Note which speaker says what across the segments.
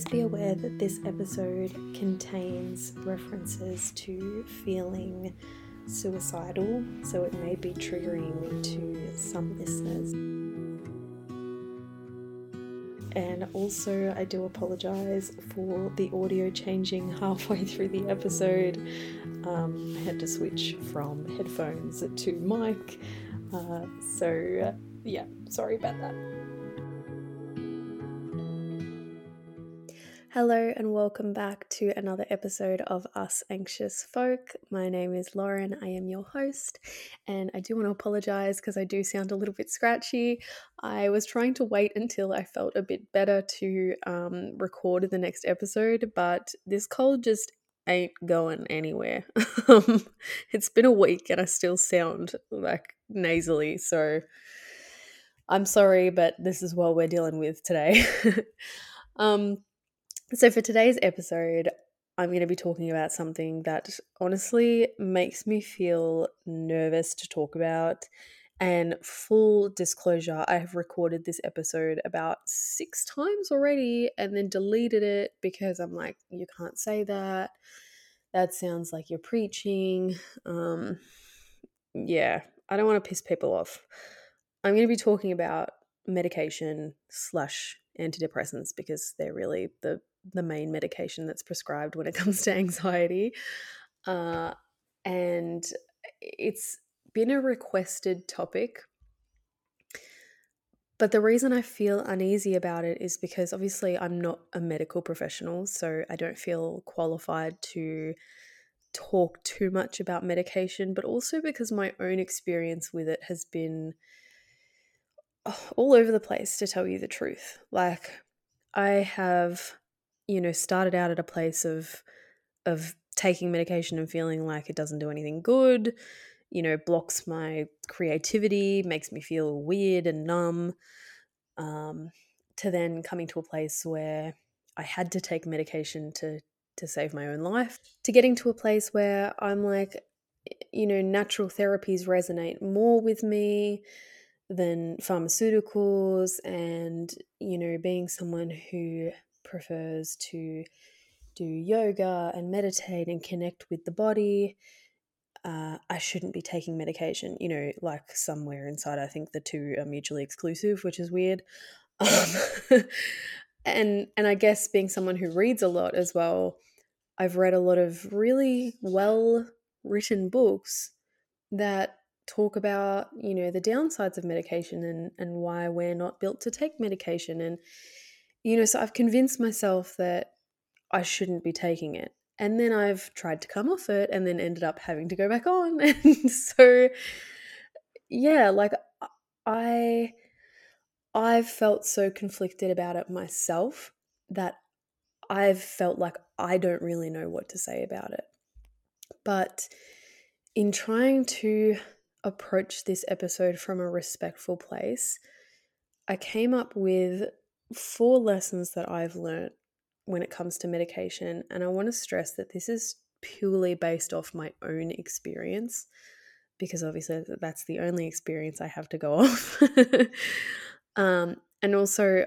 Speaker 1: Please be aware that this episode contains references to feeling suicidal, so it may be triggering to some listeners. And also, I do apologize for the audio changing halfway through the episode. Um, I had to switch from headphones to mic, uh, so yeah, sorry about that. Hello, and welcome back to another episode of Us Anxious Folk. My name is Lauren, I am your host, and I do want to apologize because I do sound a little bit scratchy. I was trying to wait until I felt a bit better to um, record the next episode, but this cold just ain't going anywhere. It's been a week and I still sound like nasally, so I'm sorry, but this is what we're dealing with today. um, so, for today's episode, I'm going to be talking about something that honestly makes me feel nervous to talk about. And full disclosure, I have recorded this episode about six times already and then deleted it because I'm like, you can't say that. That sounds like you're preaching. Um, yeah, I don't want to piss people off. I'm going to be talking about medication slash antidepressants because they're really the the main medication that's prescribed when it comes to anxiety. Uh, and it's been a requested topic. But the reason I feel uneasy about it is because obviously I'm not a medical professional, so I don't feel qualified to talk too much about medication, but also because my own experience with it has been all over the place, to tell you the truth. Like, I have you know, started out at a place of of taking medication and feeling like it doesn't do anything good, you know, blocks my creativity, makes me feel weird and numb. Um, to then coming to a place where I had to take medication to to save my own life, to getting to a place where I'm like, you know, natural therapies resonate more with me than pharmaceuticals, and you know, being someone who prefers to do yoga and meditate and connect with the body, uh, I shouldn't be taking medication. You know, like somewhere inside, I think the two are mutually exclusive, which is weird. Um, and and I guess being someone who reads a lot as well, I've read a lot of really well written books that talk about you know the downsides of medication and and why we're not built to take medication and you know, so I've convinced myself that I shouldn't be taking it. And then I've tried to come off it and then ended up having to go back on. And so yeah, like I I've felt so conflicted about it myself that I've felt like I don't really know what to say about it. But in trying to approach this episode from a respectful place, I came up with four lessons that I've learned when it comes to medication. And I want to stress that this is purely based off my own experience because obviously that's the only experience I have to go off. um, and also,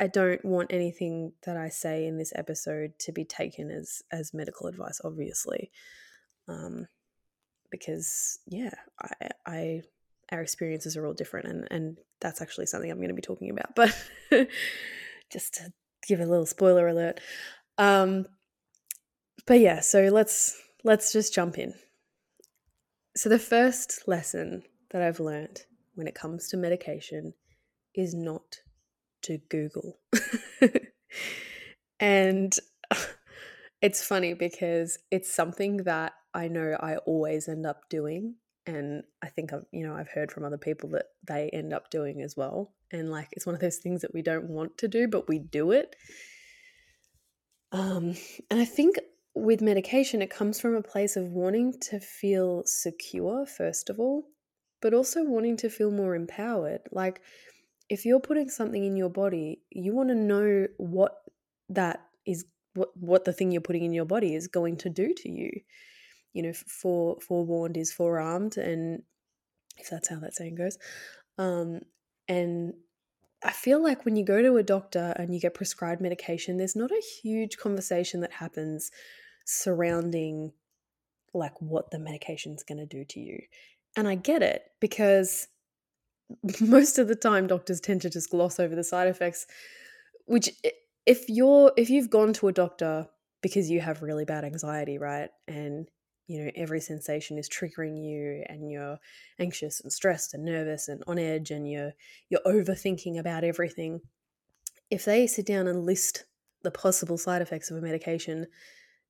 Speaker 1: I don't want anything that I say in this episode to be taken as as medical advice, obviously, um, because yeah, I, I our experiences are all different and and that's actually something I'm going to be talking about but just to give a little spoiler alert. Um but yeah so let's let's just jump in. So the first lesson that I've learned when it comes to medication is not to google. And it's funny because it's something that I know I always end up doing and I think I've you know I've heard from other people that they end up doing as well and like it's one of those things that we don't want to do but we do it. Um and I think with medication it comes from a place of wanting to feel secure first of all but also wanting to feel more empowered. Like if you're putting something in your body you want to know what that is what what the thing you're putting in your body is going to do to you you know, fore forewarned is forearmed, and if that's how that saying goes, um, and I feel like when you go to a doctor and you get prescribed medication, there's not a huge conversation that happens surrounding like what the medication's going to do to you. And I get it because most of the time doctors tend to just gloss over the side effects which if you're if you've gone to a doctor because you have really bad anxiety, right? And you know every sensation is triggering you and you're anxious and stressed and nervous and on edge and you're you're overthinking about everything if they sit down and list the possible side effects of a medication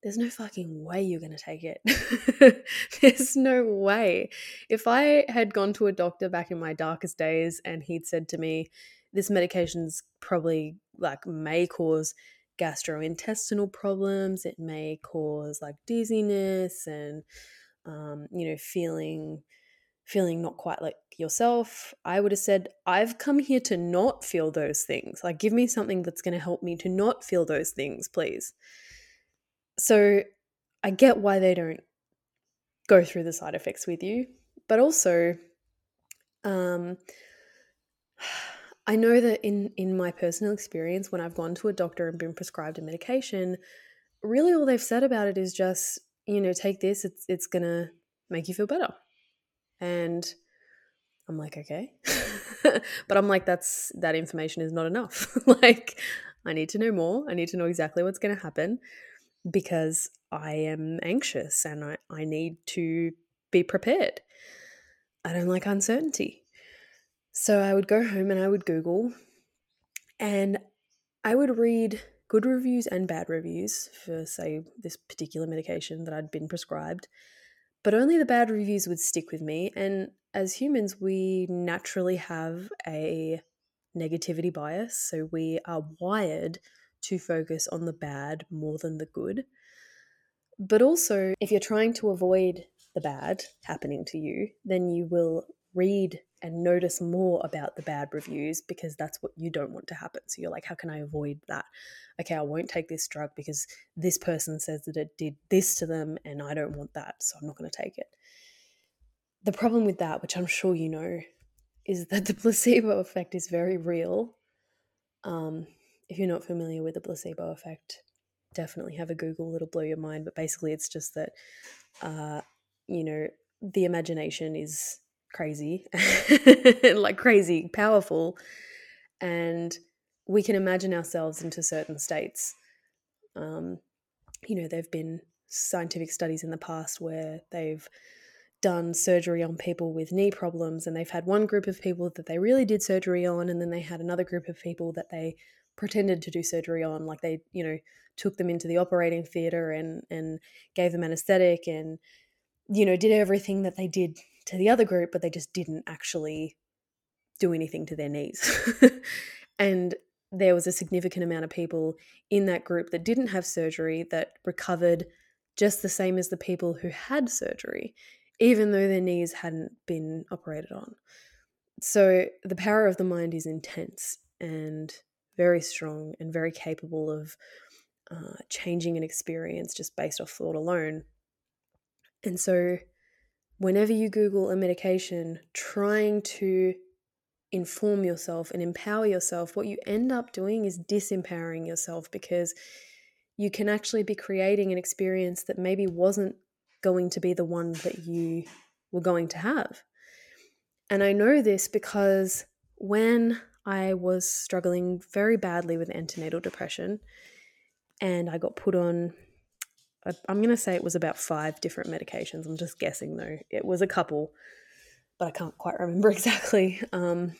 Speaker 1: there's no fucking way you're going to take it. there's no way. If I had gone to a doctor back in my darkest days and he'd said to me, this medication's probably like may cause gastrointestinal problems, it may cause like dizziness and, um, you know, feeling feeling not quite like yourself, I would have said, I've come here to not feel those things. Like, give me something that's going to help me to not feel those things, please. So I get why they don't go through the side effects with you, but also um, I know that in in my personal experience when I've gone to a doctor and been prescribed a medication, really all they've said about it is just, you know, take this, it's it's to make you feel better. And I'm like, okay. but I'm like that's that information is not enough. like I need to know more. I need to know exactly what's going to happen because I am anxious and I, I need to be prepared. I don't like uncertainty. So I would go home and I would Google and I would read good reviews and bad reviews for, say, this particular medication that I'd been prescribed. But only the bad reviews would stick with me. And as humans, we naturally have a negativity bias. So we are wired to focus on the bad more than the good. But also, if you're trying to avoid the bad happening to you, then you will read and notice more about the bad reviews because that's what you don't want to happen. So you're like, how can I avoid that? Okay, I won't take this drug because this person says that it did this to them and I don't want that, so I'm not going to take it. The problem with that, which I'm sure you know, is that the placebo effect is very real. Um, if you're not familiar with the placebo effect, definitely have a Google. It'll blow your mind. But basically, it's just that, uh, you know, the imagination is crazy, like crazy, powerful, and we can imagine ourselves into certain states. Um, you know, there have been scientific studies in the past where they've done surgery on people with knee problems and they've had one group of people that they really did surgery on and then they had another group of people that they pretended to do surgery on like they you know took them into the operating theater and and gave them anesthetic and you know did everything that they did to the other group but they just didn't actually do anything to their knees and there was a significant amount of people in that group that didn't have surgery that recovered just the same as the people who had surgery even though their knees hadn't been operated on so the power of the mind is intense and very strong and very capable of uh, changing an experience just based off thought alone. And so, whenever you Google a medication, trying to inform yourself and empower yourself, what you end up doing is disempowering yourself because you can actually be creating an experience that maybe wasn't going to be the one that you were going to have. And I know this because when I was struggling very badly with antenatal depression, and I got put on. I'm going to say it was about five different medications. I'm just guessing though. It was a couple, but I can't quite remember exactly. Um,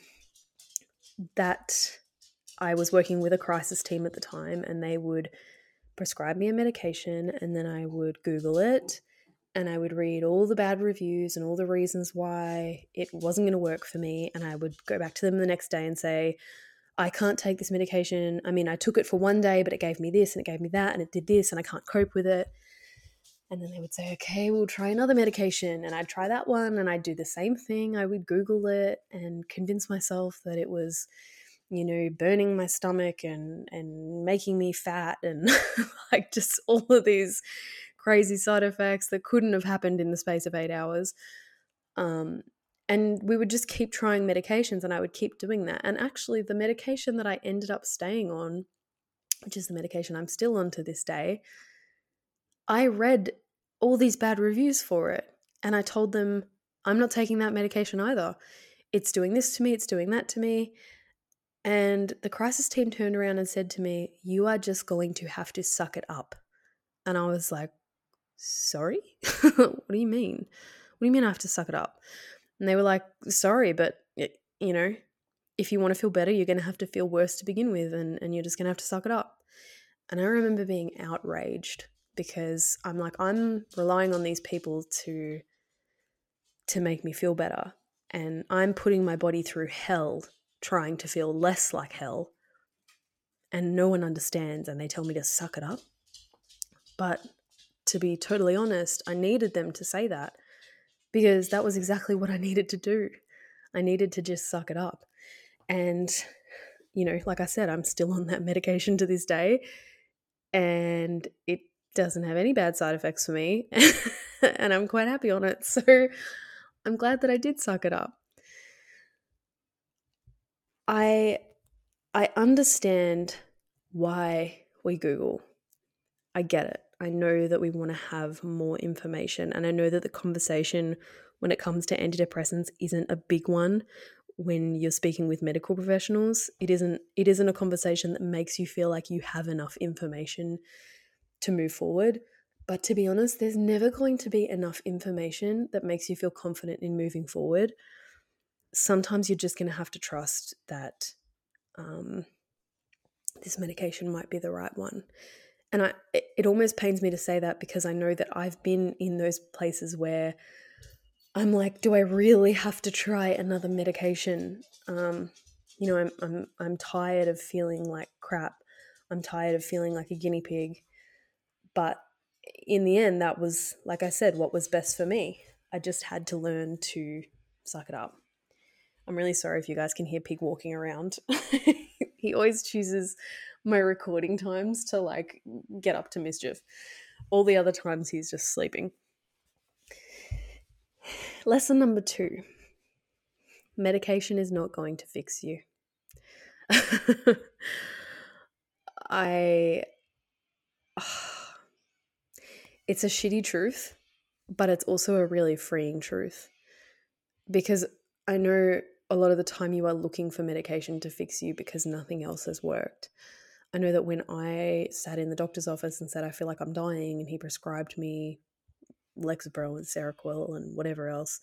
Speaker 1: that I was working with a crisis team at the time, and they would prescribe me a medication, and then I would Google it and I would read all the bad reviews and all the reasons why it wasn't going to work for me. And I would go back to them the next day and say, I can't take this medication. I mean, I took it for one day, but it gave me this and it gave me that and it did this and I can't cope with it. And then they would say, okay, we'll try another medication. And I'd try that one and I'd do the same thing. I would Google it and convince myself that it was, you know, burning my stomach and, and making me fat and like just all of these crazy side effects that couldn't have happened in the space of eight hours. Um, And we would just keep trying medications, and I would keep doing that. And actually, the medication that I ended up staying on, which is the medication I'm still on to this day, I read all these bad reviews for it. And I told them, I'm not taking that medication either. It's doing this to me, it's doing that to me. And the crisis team turned around and said to me, You are just going to have to suck it up. And I was like, Sorry? what do you mean? What do you mean I have to suck it up? And they were like, Sorry, but, you know, if you want to feel better, you're going to have to feel worse to begin with, and, and you're just going to have to suck it up. And I remember being outraged because I'm like, I'm relying on these people to to make me feel better. And I'm putting my body through hell trying to feel less like hell. And no one understands, and they tell me to suck it up. But to be totally honest, I needed them to say that because that was exactly what I needed to do. I needed to just suck it up. And, you know, like I said, I'm still on that medication to this day. And it doesn't have any bad side effects for me. and I'm quite happy on it. So I'm glad that I did suck it up. I I understand why we Google. I get it. I know that we want to have more information and I know that the conversation when it comes to antidepressants isn't a big one when you're speaking with medical professionals. It isn't it isn't a conversation that makes you feel like you have enough information to move forward. But to be honest, there's never going to be enough information that makes you feel confident in moving forward. Sometimes you're just going to have to trust that um, this medication might be the right one. And I, it almost pains me to say that because I know that I've been in those places where I'm like, do I really have to try another medication? Um, you know, I'm, I'm, I'm tired of feeling like crap. I'm tired of feeling like a guinea pig. But in the end, that was, like I said, what was best for me. I just had to learn to suck it up. I'm really sorry if you guys can hear Pig walking around. he always chooses my recording times to like get up to mischief. All the other times he's just sleeping. Lesson number two medication is not going to fix you. I. it's a shitty truth, but it's also a really freeing truth. Because I know a lot of the time you are looking for medication to fix you because nothing else has worked. I know that when I sat in the doctor's office and said, I feel like I'm dying, and he prescribed me Lexapro and Seroquel and whatever else,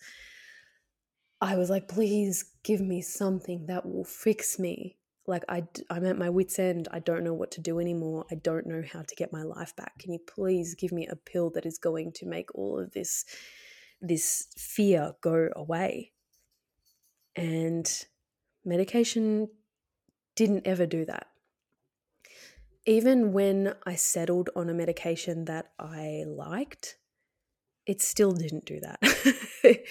Speaker 1: I was like, please give me something that will fix me. Like I, i'm at my wits end. I don't know what to do anymore. I don't know how to get my life back. Can you please give me a pill that is going to make all of this this fear go away? And medication didn't ever do that even when i settled on a medication that i liked it still didn't do that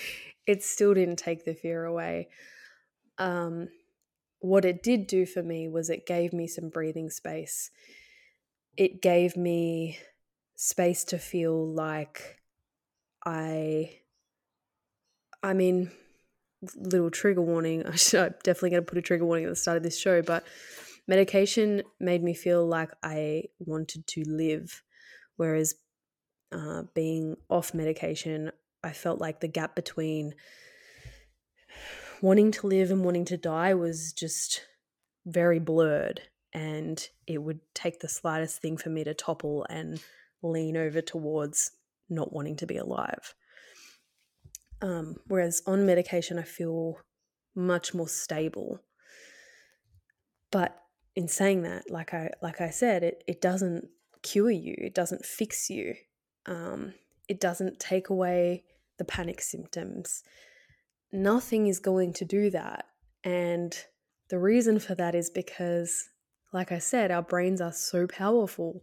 Speaker 1: it still didn't take the fear away um what it did do for me was it gave me some breathing space. It gave me space to feel like I, I mean, little trigger warning. I'm definitely going to put a trigger warning at the start of this show, but medication made me feel like I wanted to live. Whereas uh, being off medication, I felt like the gap between wanting to live and wanting to die was just very blurred. And it would take the slightest thing for me to topple and lean over towards not wanting to be alive. Um, whereas on medication, I feel much more stable. But in saying that, like I like I said, it, it doesn't cure you, it doesn't fix you, um, it doesn't take away the panic symptoms nothing is going to do that. And the reason for that is because, like I said, our brains are so powerful.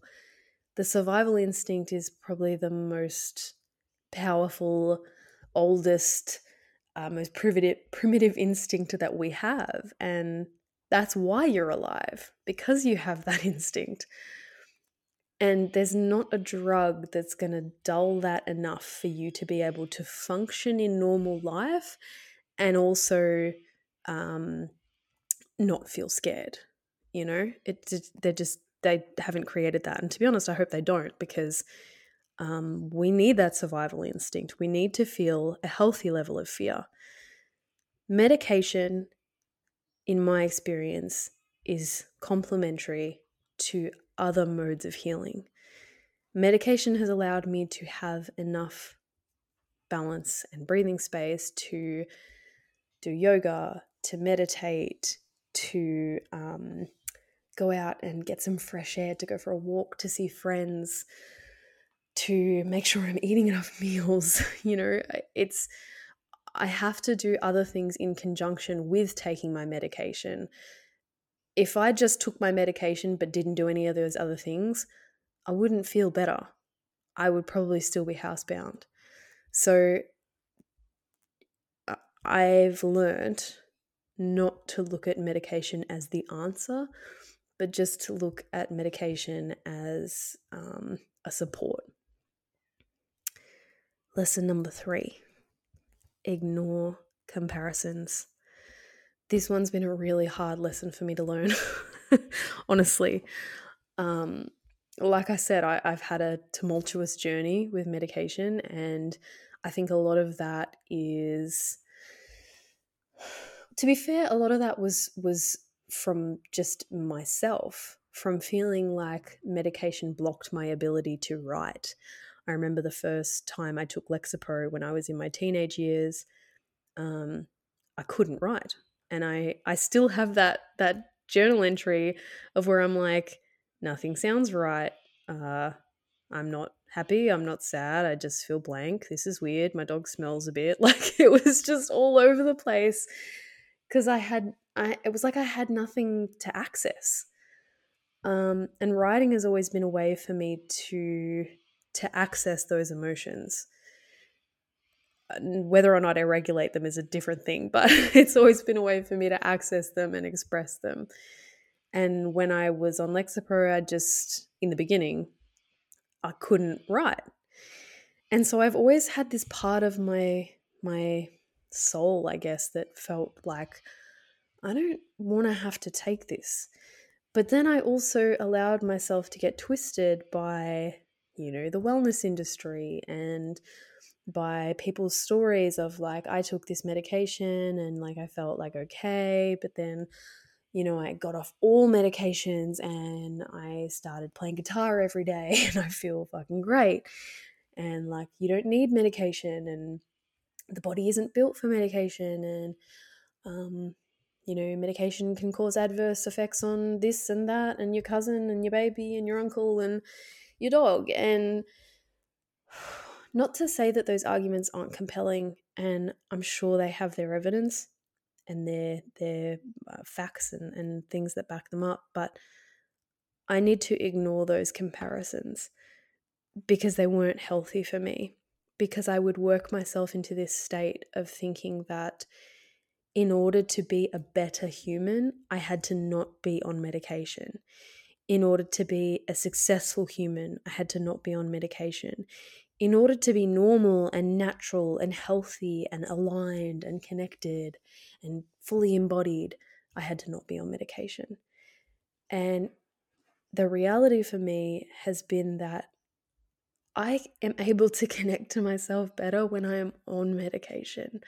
Speaker 1: The survival instinct is probably the most powerful, oldest, uh, most primitive, primitive instinct that we have. And that's why you're alive, because you have that instinct. And there's not a drug that's going to dull that enough for you to be able to function in normal life and also um, not feel scared. You know, it they're just they haven't created that, and to be honest, I hope they don't because um, we need that survival instinct. We need to feel a healthy level of fear. Medication, in my experience, is complementary to other modes of healing. Medication has allowed me to have enough balance and breathing space to do yoga, to meditate, to um, go out and get some fresh air, to go for a walk, to see friends, to make sure I'm eating enough meals. You know, it's, I have to do other things in conjunction with taking my medication. If I just took my medication but didn't do any of those other things, I wouldn't feel better. I would probably still be housebound. So I've learned not to look at medication as the answer, but just to look at medication as um, a support. Lesson number three ignore comparisons. This one's been a really hard lesson for me to learn, honestly. Um, like I said, I, I've had a tumultuous journey with medication, and I think a lot of that is to be fair, a lot of that was was from just myself, from feeling like medication blocked my ability to write. I remember the first time I took Lexapro when I was in my teenage years. Um, I couldn't write, and I I still have that that journal entry of where I'm like, nothing sounds right. Uh, I'm not happy. I'm not sad. I just feel blank. This is weird. My dog smells a bit. Like it was just all over the place because I had I it was like I had nothing to access. Um, and writing has always been a way for me to to access those emotions. Whether or not I regulate them is a different thing, but it's always been a way for me to access them and express them. And when I was on Lexapro, I just in the beginning I couldn't write. And so I've always had this part of my my soul, I guess, that felt like I don't want to have to take this. But then I also allowed myself to get twisted by, you know, the wellness industry and by people's stories of like, I took this medication and like I felt like okay, but then you know, I got off all medications and I started playing guitar every day and I feel fucking great. And like, you don't need medication and the body isn't built for medication. And, um, you know, medication can cause adverse effects on this and that and your cousin and your baby and your uncle and your dog. And not to say that those arguments aren't compelling, and I'm sure they have their evidence and their their uh, facts and, and things that back them up but i need to ignore those comparisons because they weren't healthy for me because i would work myself into this state of thinking that in order to be a better human i had to not be on medication in order to be a successful human i had to not be on medication in order to be normal and natural and healthy and aligned and connected and fully embodied, I had to not be on medication. And the reality for me has been that I am able to connect to myself better when I am on medication.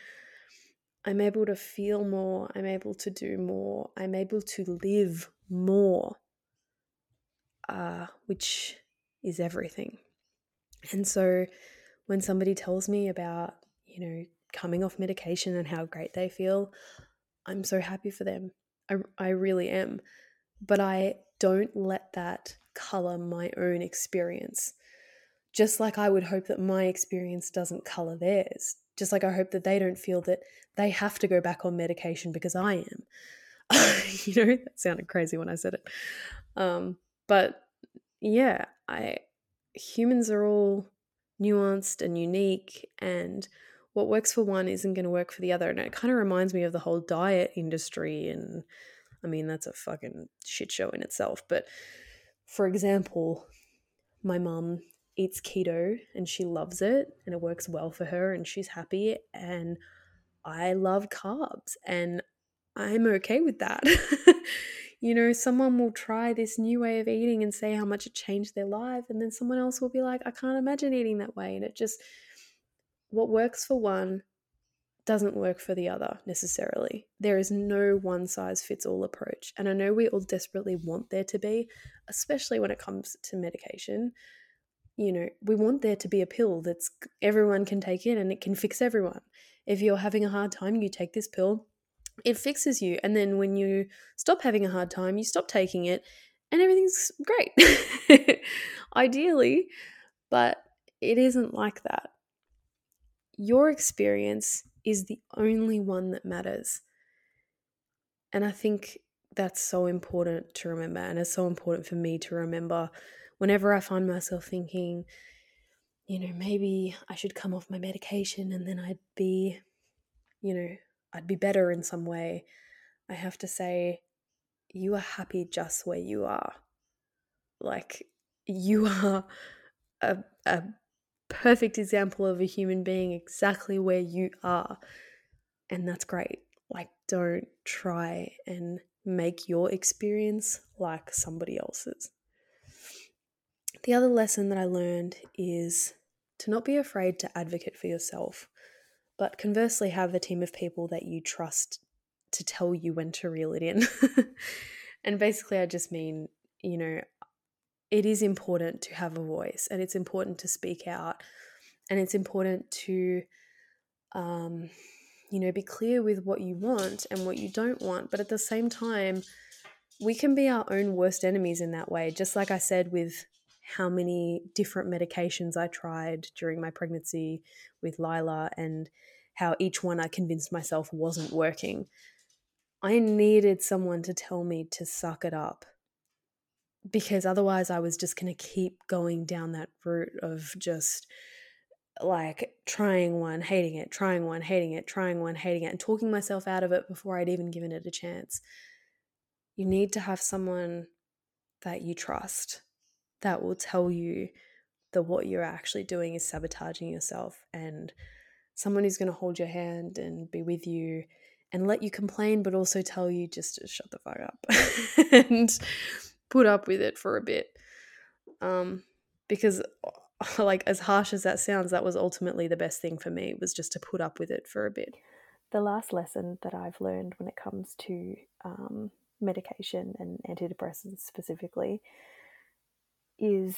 Speaker 1: I'm able to feel more, I'm able to do more, I'm able to live more, uh, which is everything. And so when somebody tells me about, you know, coming off medication and how great they feel, I'm so happy for them. I, I really am. But I don't let that color my own experience. Just like I would hope that my experience doesn't color theirs. Just like I hope that they don't feel that they have to go back on medication because I am. you know, that sounded crazy when I said it. Um, but yeah, I humans are all nuanced and unique and what works for one isn't going to work for the other and it kind of reminds me of the whole diet industry and i mean that's a fucking shit show in itself but for example my mum eats keto and she loves it and it works well for her and she's happy and I love carbs and I'm okay with that. you know, someone will try this new way of eating and say how much it changed their life, and then someone else will be like, I can't imagine eating that way. And it just, what works for one doesn't work for the other necessarily. There is no one size fits all approach. And I know we all desperately want there to be, especially when it comes to medication. You know, we want there to be a pill that's everyone can take in and it can fix everyone. If you're having a hard time, you take this pill, it fixes you. And then when you stop having a hard time, you stop taking it and everything's great. Ideally, but it isn't like that. Your experience is the only one that matters. And I think that's so important to remember. And it's so important for me to remember whenever I find myself thinking, you know, maybe I should come off my medication and then I'd be, you know, I'd be better in some way. I have to say, you are happy just where you are. Like, you are a, a perfect example of a human being exactly where you are. And that's great. Like, don't try and make your experience like somebody else's. The other lesson that I learned is to not be afraid to advocate for yourself, but conversely, have a team of people that you trust to tell you when to reel it in. and basically, I just mean, you know, it is important to have a voice and it's important to speak out and it's important to um, you know be clear with what you want and what you don't want but at the same time we can be our own worst enemies in that way just like i said with how many different medications i tried during my pregnancy with lila and how each one i convinced myself wasn't working i needed someone to tell me to suck it up because otherwise I was just going to keep going down that route of just like trying one, hating it, trying one, hating it, trying one, hating it, and talking myself out of it before I'd even given it a chance. You need to have someone that you trust that will tell you that what you're actually doing is sabotaging yourself and someone who's going to hold your hand and be with you and let you complain but also tell you just to shut the fuck up and put up with it for a bit. Um, because like as harsh as that sounds, that was ultimately the best thing for me was just to put up with it for a bit. The last lesson that I've learned when it comes to um, medication and antidepressants specifically is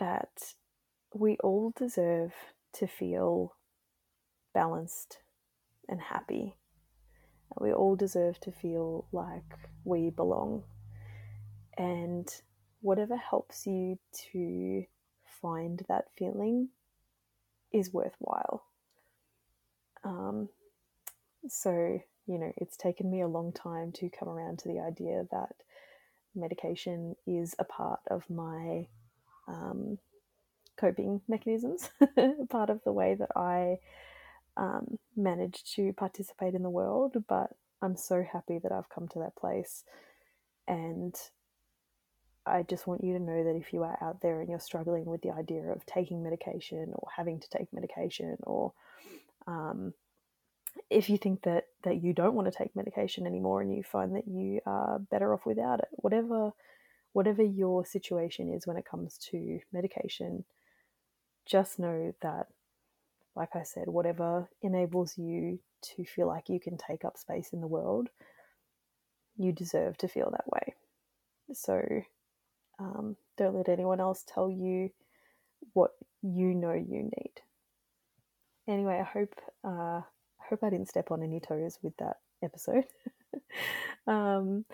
Speaker 1: that we all deserve to feel balanced and happy. We all deserve to feel like we belong and whatever helps you to find that feeling is worthwhile. Um, so, you know, it's taken me a long time to come around to the idea that medication is a part of my um, coping mechanisms, part of the way that I um, manage to participate in the world. But I'm so happy that I've come to that place and I just want you to know that if you are out there and you're struggling with the idea of taking medication or having to take medication, or um, if you think that that you don't want to take medication anymore and you find that you are better off without it, whatever whatever your situation is when it comes to medication, just know that, like I said, whatever enables you to feel like you can take up space in the world, you deserve to feel that way. So um, don't let anyone else tell you what you know you need. Anyway, I hope uh, hope I didn't step on any toes with that episode. um,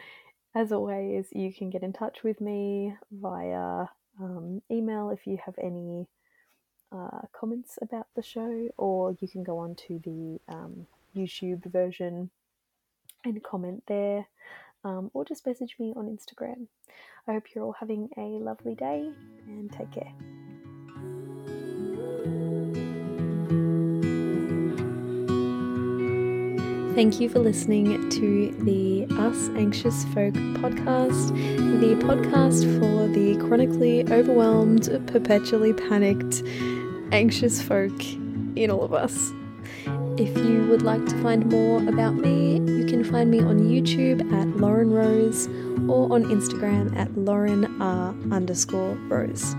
Speaker 1: as always, you can get in touch with me via um, email if you have any uh, comments about the show, or you can go on to the um, YouTube version and comment there um, or just message me on Instagram. I hope you're all having a lovely day and take care. Thank you for listening to the Us Anxious Folk podcast, the podcast for the chronically overwhelmed, perpetually panicked, anxious folk in all of us. If you would like to find more about me, you can find me on YouTube at Lauren Rose or on Instagram at Lauren R underscore Rose.